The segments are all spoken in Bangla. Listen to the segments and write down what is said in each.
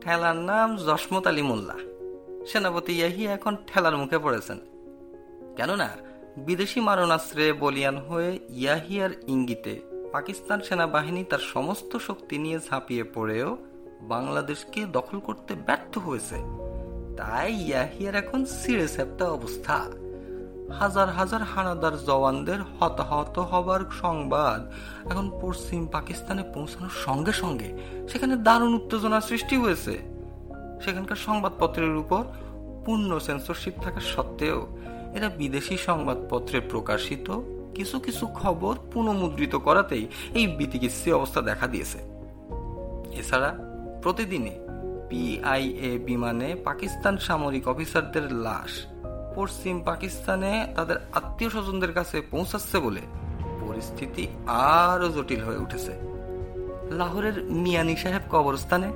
ঠেলার নাম জসমত আলী মোল্লা। সেনাপতি ইয়াহিয়া এখন ঠেলার মুখে পড়েছেন। কেননা, বিদেশি মারণাস্ত্রে বলিয়ান হয়ে ইয়াহিয়ার ইঙ্গিতে পাকিস্তান সেনাবাহিনী তার সমস্ত শক্তি নিয়ে ঝাঁপিয়ে পড়েও বাংলাদেশকে দখল করতে ব্যর্থ হয়েছে। তাই ইয়াহিয়ার এখন সিরিয়াস অবস্থা। হাজার হাজার হানাদার জওয়ানদের হতাহত হবার সংবাদ এখন পশ্চিম পাকিস্তানে পৌঁছানোর সঙ্গে সঙ্গে সেখানে দারুণ উত্তেজনা সৃষ্টি হয়েছে। সেখানকার সংবাদপত্রের উপর পূর্ণ সেন্সরশিপ থাকা সত্ত্বেও এরা বিদেশি সংবাদপত্রে প্রকাশিত কিছু কিছু খবর পুনমুদ্রিত করাতেই এই বিতিকিচ্ছি অবস্থা দেখা দিয়েছে। এছাড়া প্রতিদিনই পিআইএ বিমানে পাকিস্তান সামরিক অফিসারদের লাশ পশ্চিম পাকিস্তানে তাদের আত্মীয় স্বজনদের কাছে পৌঁছাচ্ছে বলে পরিস্থিতি আরও জটিল হয়ে উঠেছে। লাহোরের মিয়ানি সাহেব কবরস্থানে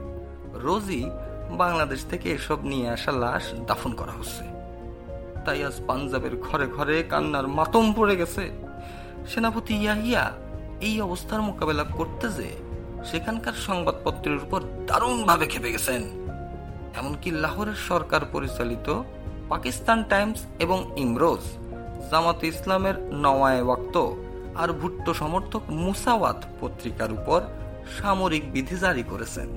রোজই বাংলাদেশ থেকে এসব নিয়ে আসা লাশ দাফন করা হচ্ছে। তাই আজ পাঞ্জাবের ঘরে ঘরে কান্নার মাতম পড়ে গেছে। সেনাপতি ইয়াহিয়া এই অবস্থার মোকাবেলা করতে যে সেখানকার সংবাদপত্রের উপর দারুণভাবে খেপে গেছেন। এমনকি লাহোরের সরকার পরিচালিত পাকিস্তান টাইমস এবং ইমরোজ, জামাত ইসলামের নওয়ায় ওয়াক্ত আর ভুট্টো সমর্থক মুসাওয়াত পত্রিকার উপর সামরিক বিধি জারি করেছেন।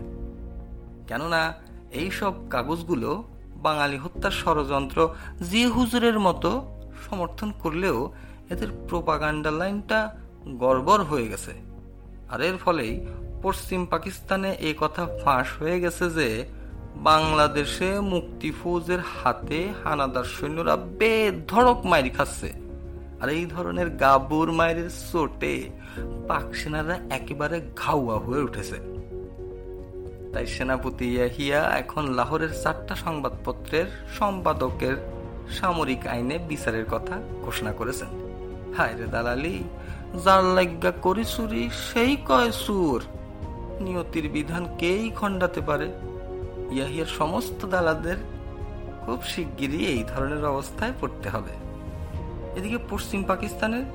কেননা, এইসব কাগজগুলো বাঙালি হত্যার ষড়যন্ত্র জি হুজুরের মতো সমর্থন করলেও এদের প্রোপাগান্ডা লাইনটা গড়বড় হয়ে গেছে। আর এর ফলেই পশ্চিম পাকিস্তানে এই কথা ফাঁস হয়ে গেছে যে বাংলাদেশে মুক্তি ফৌজের হাতে হানাদার সৈন্যরা বেধড়ক মাইরি খাচ্ছে। আর এই ধরনের গাবুর মায়ের চোটে পাক সেনারা একেবারে ঘাউয়া হয়ে উঠেছে। তাই সেনাপতি ইয়াহিয়া এখন লাহোরের চারটা সংবাদপত্রের সম্পাদকের সামরিক আইনে বিচারের কথা ঘোষণা করেছেন। হায় রে দালালি, যার লাগ্যা করি সেই কয় সুর নিয়তির বিধান কেই খণ্ডাতে পারে? ইয়াহিয়ার সমস্ত দালাদের খুব শিগগিরই এই ধরনের অবস্থায় পড়তে হবে। এদিকে পশ্চিম পাকিস্তানের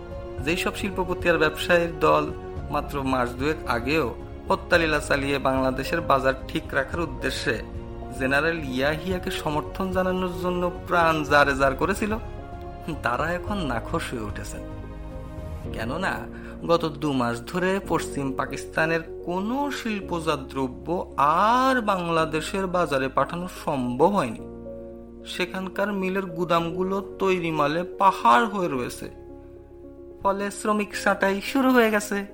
যেই সব শিল্পপতি আর ব্যবসায়ীর দল মাত্র মাস দুয়েক আগেও হত্যালীলা চালিয়ে বাংলাদেশের বাজার ঠিক রাখার উদ্দেশ্যে জেনারেল ইয়াহিয়াকে সমর্থন জানানোর জন্য প্রাণ জারে জার করেছিল, তারা এখন নাখোশ হয়ে উঠেছেন। কেননা গত দু মাস ধরে পশ্চিম পাকিস্তানের কোনো শিল্পজাত দ্রব্য আর বাংলাদেশের বাজারে পাঠানো সম্ভব হয়নি। সেখানকার মিলের গুদামগুলো তৈরি মালে পাহাড় হয়ে রয়েছে। ফলে শ্রমিক ছাঁটাই শুরু হয়ে গেছে।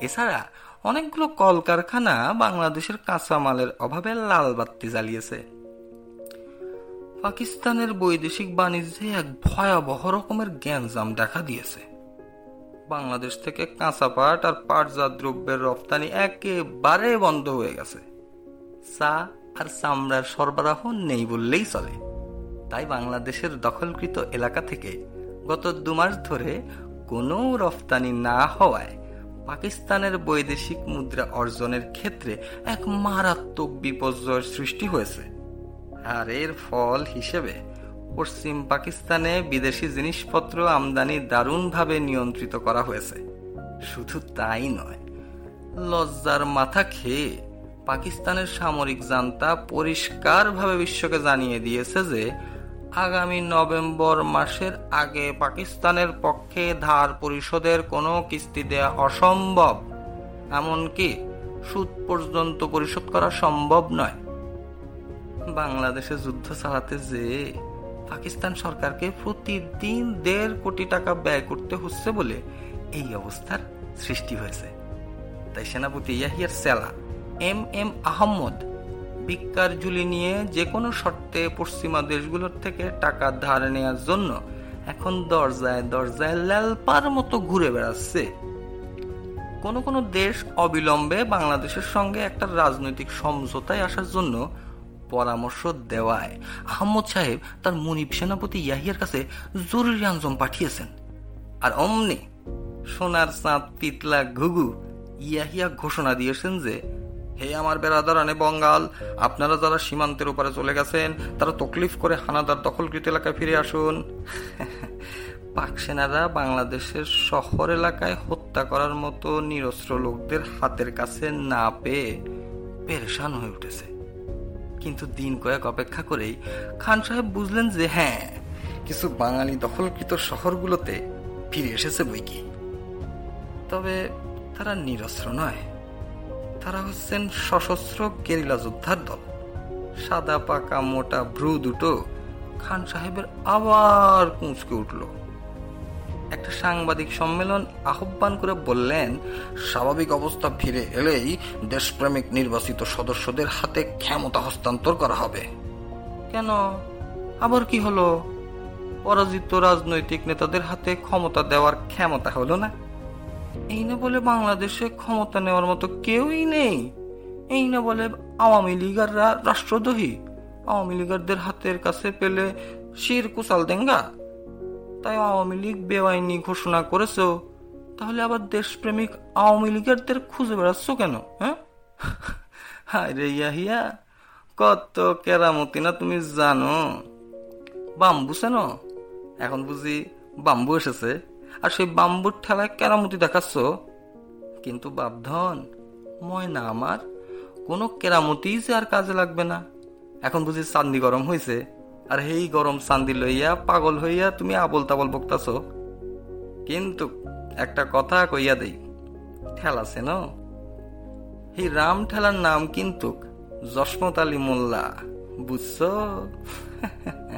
এছাড়া অনেকগুলো কলকারখানা বাংলাদেশের কাঁচামালের অভাবে লাল বাত্তি জ্বালিয়েছে। পাকিস্তানের বৈদেশিক বাণিজ্যে এক ভয়াবহ রকমের জ্ঞানজাম দেখা দিয়েছে। বাংলাদেশ থেকে কাঁচা পাট আর পাটজাত দ্রব্যের রপ্তানি একেবারে বন্ধ হয়ে গেছে। চা আর চামড়ার সরবরাহ নেই বললেই চলে। তাই বাংলাদেশের দখলকৃত এলাকা থেকে গত দু মাস ধরে কোনো রফতানি না হওয়ায় পাকিস্তানের বৈদেশিক মুদ্রা অর্জনের ক্ষেত্রে এক মারাত্মক বিপর্যয়ের সৃষ্টি হয়েছে। আর এর ফল হিসেবে পশ্চিম পাকিস্তানে বিদেশি জিনিসপত্র আমদানি দারুণভাবে নিয়ন্ত্রিত করা হয়েছে। শুধু তাই নয়, লজ্জার মাথা খেয়ে পাকিস্তানের সামরিক জান্তা পরিষ্কারভাবে বিশ্বকে জানিয়ে দিয়েছে যে আগামী নভেম্বর মাসের আগে পাকিস্তানের পক্ষে ধার পরিশোধের কোনো কিস্তি দেয়া অসম্ভব। এমনকি সুদ পর্যন্ত পরিশোধ করা সম্ভব নয়। বাংলাদেশে যুদ্ধ চালাতে যে পাকিস্তান সরকারকে প্রতিদিন দেড় কোটি টাকা ব্যয় করতে হচ্ছে বলে এই অবস্থার সৃষ্টি হয়েছে। তাই সেনাপতি ইয়াহিয়ার সেলা এম এম আহমদ বিজ্ঞার ঝুলি নিয়ে যে কোনো শর্তে পশ্চিমা দেশগুলোর থেকে টাকা ধার নেওয়ার জন্য এখন দরজায় দরজায় ল্যালপার মতো ঘুরে বেড়াচ্ছে। কোনো কোনো দেশ অবিলম্বে বাংলাদেশের সঙ্গে একটা রাজনৈতিক সমঝোতায় আসার জন্য পরামর্শ দেওয়ায় আহমদ সাহেব তার মনিব সেনাপতি ইয়াহিয়ার কাছে জরুরি আঞ্জম পাঠিয়েছেন। আর অমনি সোনার চাঁদ তিতলা ঘুঘু ইয়াহিয়া ঘোষণা দিয়েছেন যে, হে আমার বেড়াদারানে বঙ্গাল, আপনারা যারা সীমান্তের উপরে চলে গেছেন, তারা তকলিফ করে হানাদার দখলকৃত এলাকায় ফিরে আসুন। পাক সেনারা বাংলাদেশের শহর এলাকায় হত্যা করার মতো নিরস্ত্র লোকদের হাতের কাছে না পেয়ে পেরেশান হয়ে উঠেছে। কিন্তু দিন কয়েক অপেক্ষা করেই খান সাহেব বুঝলেন যে হ্যাঁ কিছু বাঙালি দখলকৃত শহরগুলোতে ফিরে এসেছে বই কি। তবে তারা নিরস্ত্র নয়। তারা হচ্ছেন সশস্ত্র গেরিলা যোদ্ধার দল। সাদা, পাকা, মোটা, ভ্রু দুটো খান সাহেবের আবার কুঁচকে উঠল। একটা সাংবাদিক সম্মেলন আহ্বান করে বললেন, স্বাভাবিক অবস্থা ফিরে এলেই দেশপ্রেমিক নির্বাচিত সদস্যদের হাতে ক্ষমতা হস্তান্তর করা হবে। কেন? আবার কি হলো? পরাজিত রাজনৈতিক নেতাদের হাতে ক্ষমতা দেওয়ার ক্ষমতা হলো না। এই না বলে বাংলাদেশে ক্ষমতা নেওয়ার মতো কেউই নেই। এই না বলে আওয়ামী লীগাররা রাষ্ট্রদ্রোহী। আওয়ামী লীগারদের হাতের কাছে পেলে শির কুচাল দেঙ্গা। তাই আওয়ামী লীগ বেআইনি ঘোষণা করেছ। তাহলে আবার দেশপ্রেমিক আওয়ামী লীগারদের খুঁজে বেড়াচ্ছ কেন হ্যাঁ? হায় রে ইয়াহিয়া, কত কেরামতি না তুমি জানো। বাম্বু চেনো? এখন বুঝি বাম্বু এসেছে। আর সেই বাম্বুর ঠেলায় কেরামতি দেখাচ্ছ? কিন্তু বাপধন, ময়না আমার, কোনো কেরামতি যে আর কাজে লাগবে না। এখন বুঝি চান্দি গরম হয়েছে আর হেই গরম চান্দি লইয়া পাগল হইয়া তুমি আবল তাবল বকতাছ। কিন্তু একটা কথা কইয়া দেই, ঠেলাছে ন? হি রাম ঠেলার নাম কিন্তু জসমত আলী মোল্লা, বুঝছ?